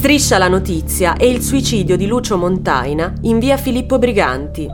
Striscia la notizia e il suicidio di Lucio Montaina in via Filippo Briganti.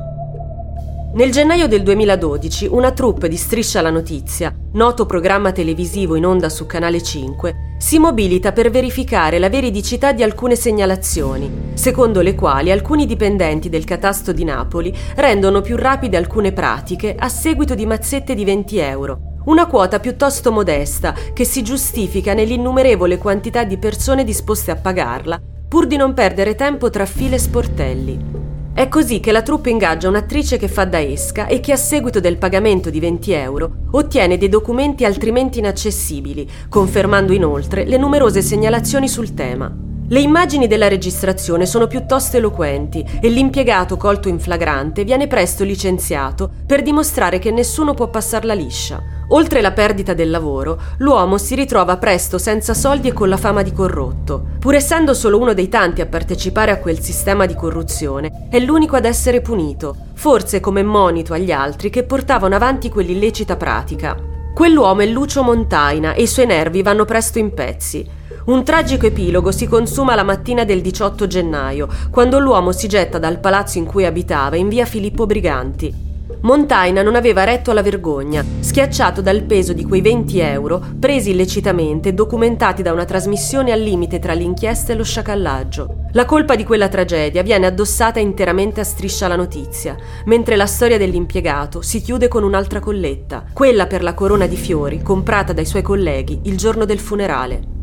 Nel gennaio del 2012 una troupe di Striscia la notizia, noto programma televisivo in onda su Canale 5, si mobilita per verificare la veridicità di alcune segnalazioni, secondo le quali alcuni dipendenti del catasto di Napoli rendono più rapide alcune pratiche a seguito di mazzette di 20 euro, una quota piuttosto modesta che si giustifica nell'innumerevole quantità di persone disposte a pagarla, pur di non perdere tempo tra file e sportelli. È così che la troupe ingaggia un'attrice che fa da esca e che a seguito del pagamento di 20 euro ottiene dei documenti altrimenti inaccessibili, confermando inoltre le numerose segnalazioni sul tema. Le immagini della registrazione sono piuttosto eloquenti e l'impiegato colto in flagrante viene presto licenziato per dimostrare che nessuno può passarla liscia. Oltre la perdita del lavoro, l'uomo si ritrova presto senza soldi e con la fama di corrotto. Pur essendo solo uno dei tanti a partecipare a quel sistema di corruzione, è l'unico ad essere punito, forse come monito agli altri che portavano avanti quell'illecita pratica. Quell'uomo è Lucio Montaina e i suoi nervi vanno presto in pezzi. Un tragico epilogo si consuma la mattina del 18 gennaio, quando l'uomo si getta dal palazzo in cui abitava in via Filippo Briganti. Montaina non aveva retto alla vergogna, schiacciato dal peso di quei 20 euro presi illecitamente e documentati da una trasmissione al limite tra l'inchiesta e lo sciacallaggio. La colpa di quella tragedia viene addossata interamente a striscia la notizia, mentre la storia dell'impiegato si chiude con un'altra colletta, quella per la corona di fiori comprata dai suoi colleghi il giorno del funerale.